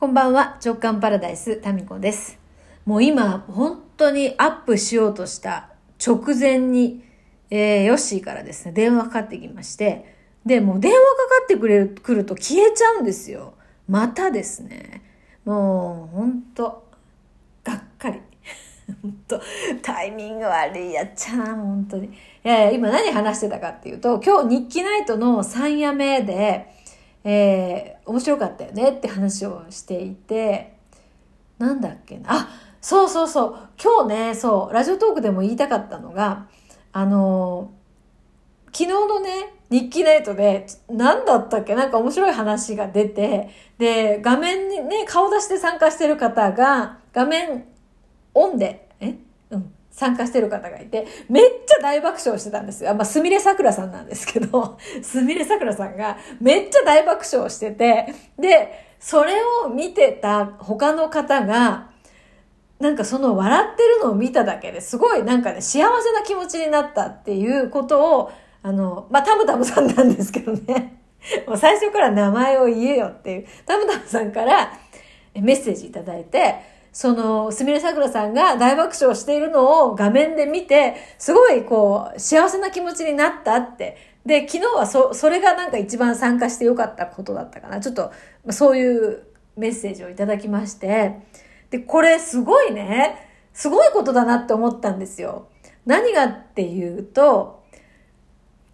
こんばんは、直感パラダイス、タミコです。もう今、本当にアップしようとした直前に、えー、ヨッシーからですね、電話かかってきまして、で、もう電話かかってくれる、来ると消えちゃうんですよ。またですね。もう、本当がっかり。本当タイミング悪いやっちゃな、本当に。いやいや、今何話してたかっていうと、今日日記ナイトの3夜目で、えー、面白かったよねって話をしていて、なんだっけな。あ、そうそうそう。今日ね、そう、ラジオトークでも言いたかったのが、あのー、昨日のね、日記ナイトで、何だったっけ？なんか面白い話が出て、で、画面にね、顔出して参加してる方が、画面オンで、え？参加してる方がいて、めっちゃ大爆笑してたんですよ。まあ、すみれさくらさんなんですけど、すみれさくらさんがめっちゃ大爆笑してて、で、それを見てた他の方が、なんかその笑ってるのを見ただけですごいなんかね、幸せな気持ちになったっていうことを、あの、まあ、たむたむさんなんですけどね。もう最初から名前を言えよっていう、たむたむさんからメッセージいただいて、その、すみれさくらさんが大爆笑しているのを画面で見て、すごいこう、幸せな気持ちになったって。で、昨日はそ、それがなんか一番参加してよかったことだったかな。ちょっと、そういうメッセージをいただきまして。で、これすごいね、すごいことだなって思ったんですよ。何がっていうと、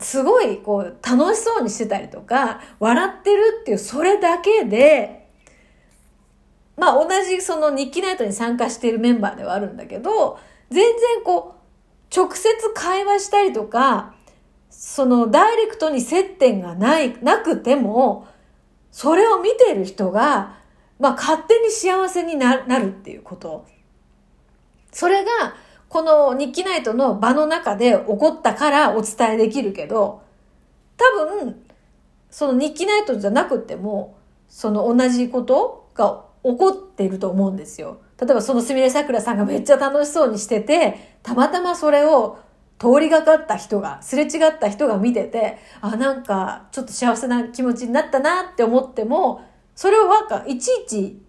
すごいこう楽しそうにしてたりとか、笑ってるっていうそれだけで、まあ同じその日記ナイトに参加しているメンバーではあるんだけど、全然こう、直接会話したりとか、そのダイレクトに接点がない、なくても、それを見ている人が、まあ勝手に幸せになるっていうこと。それが、この日記ナイトの場の中で起こったからお伝えできるけど、多分、その日記ナイトじゃなくても、その同じことが怒っていると思うんですよ。例えばそのすみれさくらさんがめっちゃ楽しそうにしてて、たまたまそれを通りがかった人が、すれ違った人が見てて、あ、なんかちょっと幸せな気持ちになったなって思っても、それをなんかいちいち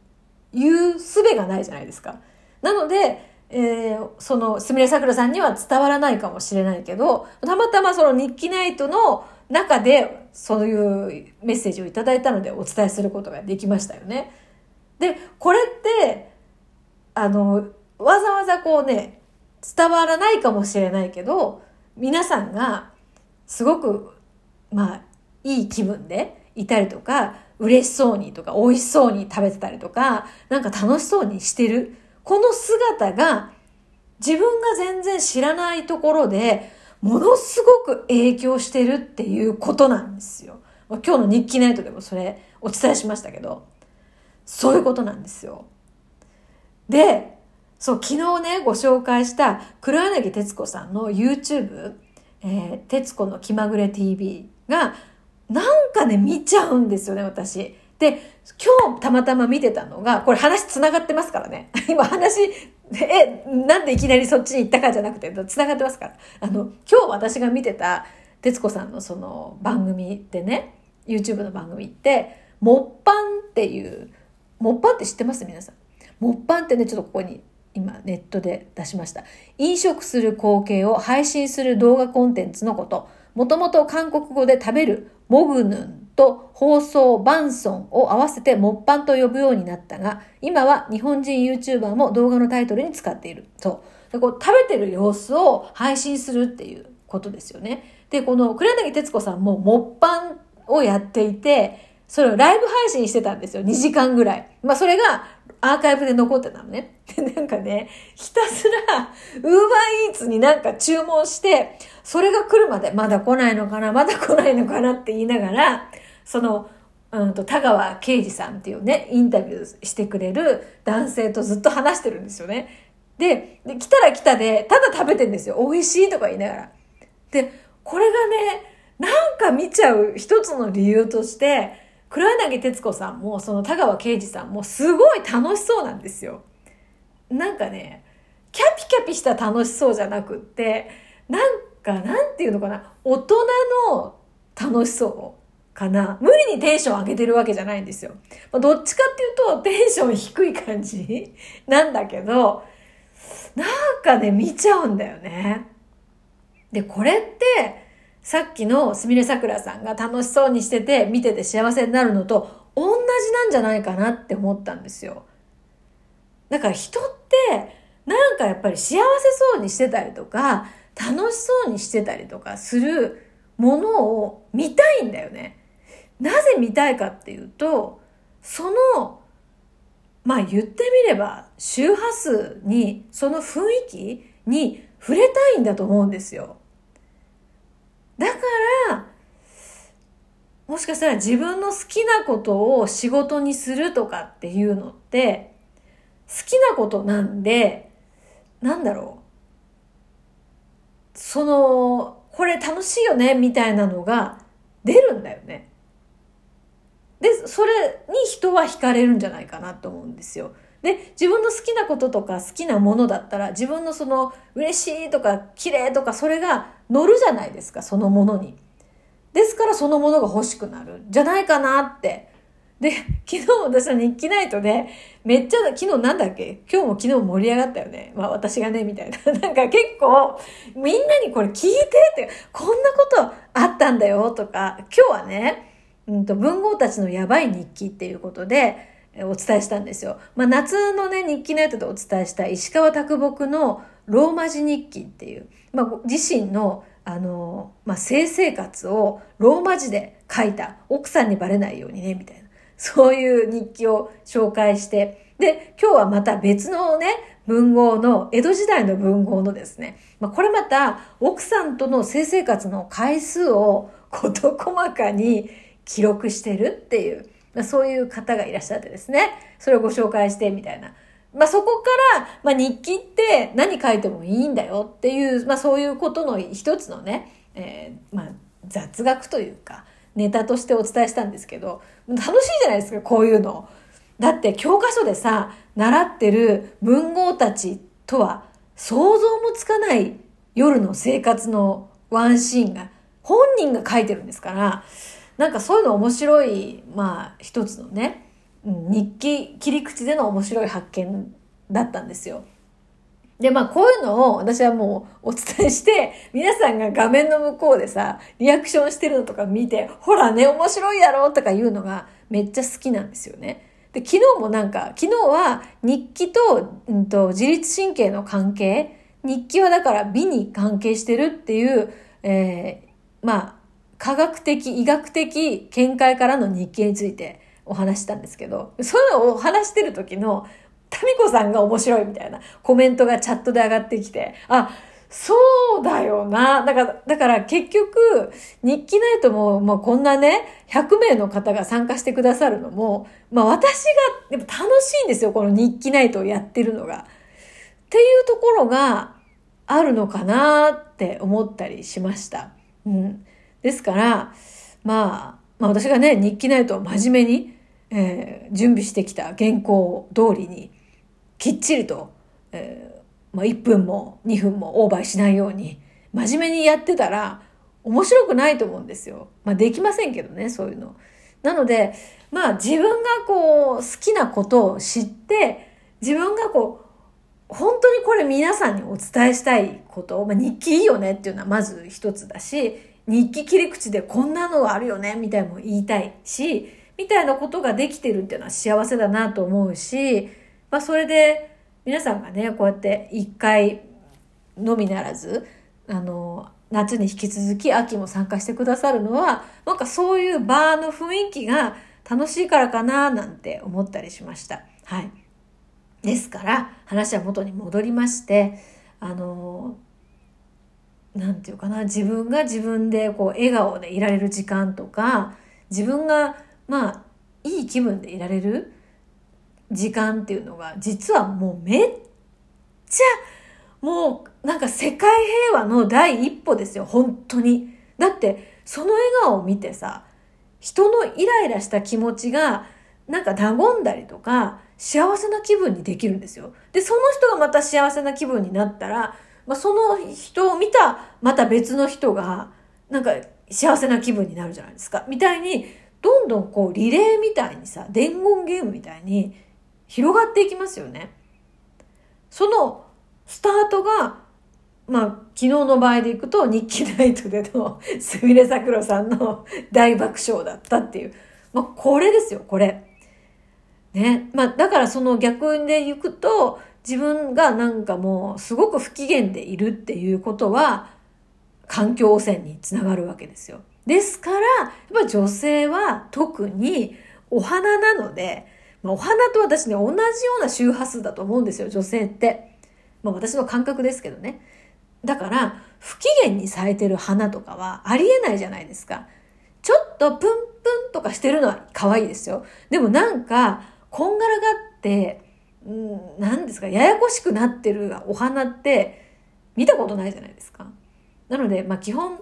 言う術がないじゃないですか。なので、えー、そのすみれさくらさんには伝わらないかもしれないけど、たまたまその日記ナイトの中でそういうメッセージをいただいたのでお伝えすることができましたよね。で、これって、あの、わざわざこうね、伝わらないかもしれないけど、皆さんがすごく、まあ、いい気分でいたりとか、嬉しそうにとか、美味しそうに食べてたりとか、なんか楽しそうにしてる。この姿が自分が全然知らないところで、ものすごく影響してるっていうことなんですよ。今日の日記ナイトでもそれお伝えしましたけど。そういうことなんですよ。で、そう、昨日ね、ご紹介した黒柳徹子さんの YouTube、えー、徹子の気まぐれ TV が、なんかね、見ちゃうんですよね、私。で、今日たまたま見てたのが、これ話繋がってますからね。今話、え、なんでいきなりそっちに行ったかじゃなくて、繋がってますから。あの、今日私が見てた、徹子さんのその番組でね、YouTube の番組って、モッパンっていうモッパンって知ってます？皆さん。モッパンってね、ちょっとここに今ネットで出しました。飲食する光景を配信する動画コンテンツのこと。もともと韓国語で食べるモグヌンと放送バンソンを合わせてモッパンと呼ぶようになったが、今は日本人 YouTuber も動画のタイトルに使っている。そう。でこう食べてる様子を配信するっていうことですよね。で、この黒柳徹子さんもモッパンをやっていて、それをライブ配信してたんですよ。2時間ぐらい。まあそれがアーカイブで残ってたのね。で、なんかね、ひたすら、ウーバーイーツになんか注文して、それが来るまで、まだ来ないのかな、まだ来ないのかなって言いながら、その、うんと、田川啓二さんっていうね、インタビューしてくれる男性とずっと話してるんですよね。で、で来たら来たで、ただ食べてんですよ。美味しいとか言いながら。で、これがね、なんか見ちゃう一つの理由として、黒柳徹子さんも、その田川啓二さんも、すごい楽しそうなんですよ。なんかね、キャピキャピした楽しそうじゃなくって、なんか、なんていうのかな、大人の楽しそうかな。無理にテンション上げてるわけじゃないんですよ。ま、どっちかっていうとテンション低い感じ なんだけど、なんかね、見ちゃうんだよね。で、これって、さっきのすみれさくらさんが楽しそうにしてて、見てて幸せになるのと同じなんじゃないかなって思ったんですよ。だから人って、なんかやっぱり幸せそうにしてたりとか、楽しそうにしてたりとかするものを見たいんだよね。なぜ見たいかっていうと、その、まあ言ってみれば周波数に、その雰囲気に触れたいんだと思うんですよ。だから、もしかしたら自分の好きなことを仕事にするとかっていうのって、好きなことなんで、なんだろう。その、これ楽しいよね、みたいなのが出るんだよね。で、それに人は惹かれるんじゃないかなと思うんですよ。で、自分の好きなこととか好きなものだったら、自分のその嬉しいとか綺麗とかそれが乗るじゃないですか、そのものに。ですからそのものが欲しくなるじゃないかなって。で、昨日私は日記ナイトで、めっちゃ、昨日なんだっけ？今日も昨日盛り上がったよね。まあ私がね、みたいな。なんか結構、みんなにこれ聞いてって、こんなことあったんだよとか、今日はね、うんと、文豪たちのやばい日記っていうことで、お伝えしたんですよ。まあ、夏のね、日記ナイトでお伝えした石川啄木のローマ字日記っていう、まあ、自身のあの、まあ、性生活をローマ字で書いた。奥さんにバレないようにね、みたいな。そういう日記を紹介して、で、今日はまた別のね、文豪の、江戸時代の文豪のですね、まあ、これまた奥さんとの性生活の回数を事細かに記録してるっていう、まあ、そういう方がいらっしゃってですね、それをご紹介してみたいな。まあ、そこから、まあ、日記って何書いてもいいんだよっていう、まあ、そういうことの一つのね、えー、まあ、雑学というか、ネタとしてお伝えしたんですけど、楽しいじゃないですか、こういうの。だって教科書でさ、習ってる文豪たちとは想像もつかない夜の生活のワンシーンが本人が書いてるんですから、なんかそういうの面白い、まあ一つのね、日記切り口での面白い発見だったんですよ。で、まあこういうのを私はもうお伝えして、皆さんが画面の向こうでさ、リアクションしてるのとか見て、ほらね、面白いやろとか言うのがめっちゃ好きなんですよね。で、昨日もなんか、昨日は日記と、うんと、自律神経の関係、日記はだから美に関係してるっていう、えー、まあ、科学的、医学的見解からの日記についてお話したんですけど、そういうのを話してる時の、タミコさんが面白いみたいなコメントがチャットで上がってきて、あ、そうだよな。だから、だから結局、日記ナイトも、まあこんなね、100名の方が参加してくださるのも、まあ私が、やっぱ楽しいんですよ、この日記ナイトをやってるのが。っていうところがあるのかなって思ったりしました。うん。ですから、まあ、まあ私がね、日記ナイトを真面目に、えー、準備してきた原稿通りに、きっちりと、えー、まあ、1分も2分もオーバーしないように、真面目にやってたら、面白くないと思うんですよ。まあ、できませんけどね、そういうの。なので、まあ、自分がこう、好きなことを知って、自分がこう、本当にこれ皆さんにお伝えしたいこと、まあ、日記いいよねっていうのはまず一つだし、日記切り口でこんなのがあるよねみたいなのも言いたいし、みたいなことができてるっていうのは幸せだなと思うし、まあそれで皆さんがね、こうやって一回のみならず、あの、夏に引き続き秋も参加してくださるのは、なんかそういうバーの雰囲気が楽しいからかななんて思ったりしました。はい。ですから、話は元に戻りまして、あの、なんていうかな、自分が自分でこう笑顔でいられる時間とか、自分がまあ、いい気分でいられる時間っていうのが、実はもうめっちゃ、もうなんか世界平和の第一歩ですよ、本当に。だって、その笑顔を見てさ、人のイライラした気持ちが、なんか和んだりとか、幸せな気分にできるんですよ。で、その人がまた幸せな気分になったら、まあ、その人を見た、また別の人が、なんか幸せな気分になるじゃないですか。みたいに、どんどんこうリレーみたいにさ、伝言ゲームみたいに広がっていきますよね。そのスタートが、まあ、昨日の場合でいくと日記ナイトでのすみれさくらさんの大爆笑だったっていう。まあ、これですよ、これ。ね。まあ、だからその逆で行くと、自分がなんかもうすごく不機嫌でいるっていうことは、環境汚染につながるわけですよ。ですから、やっぱ女性は特にお花なので、まあ、お花と私ね、同じような周波数だと思うんですよ、女性って。まあ私の感覚ですけどね。だから、不機嫌に咲いてる花とかはありえないじゃないですか。ちょっとプンプンとかしてるのは可愛いですよ。でもなんか、こんがらがって、うん、何ですか、ややこしくなってるお花って見たことないじゃないですか。なので、まあ基本、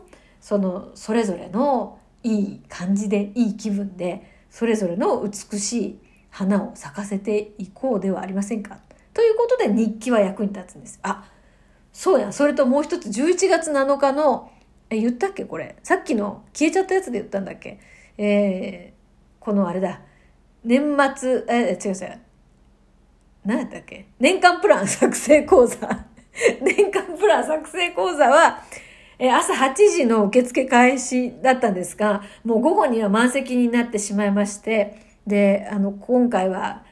その、それぞれのいい感じで、いい気分で、それぞれの美しい花を咲かせていこうではありませんか？ということで日記は役に立つんです。あ、そうや、それともう一つ11月7日の、え、言ったっけ？これ。さっきの消えちゃったやつで言ったんだっけ？えー、このあれだ。年末、え、違う違う。何やったっけ？年間プラン作成講座。年間プラン作成講座は、え朝8時の受付開始だったんですが、もう午後には満席になってしまいまして、で、あの、今回は、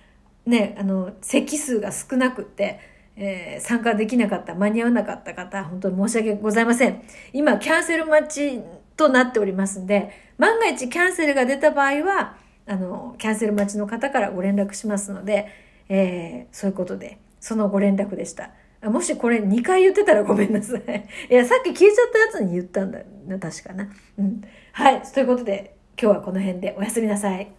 ね、あの、席数が少なくて、えー、参加できなかった、間に合わなかった方、本当に申し訳ございません。今、キャンセル待ちとなっておりますんで、万が一キャンセルが出た場合は、あの、キャンセル待ちの方からご連絡しますので、えー、そういうことで、そのご連絡でした。もしこれ2回言ってたらごめんなさい。いや、さっき消えちゃったやつに言ったんだな、確かな。うん。はい。ということで、今日はこの辺でおやすみなさい。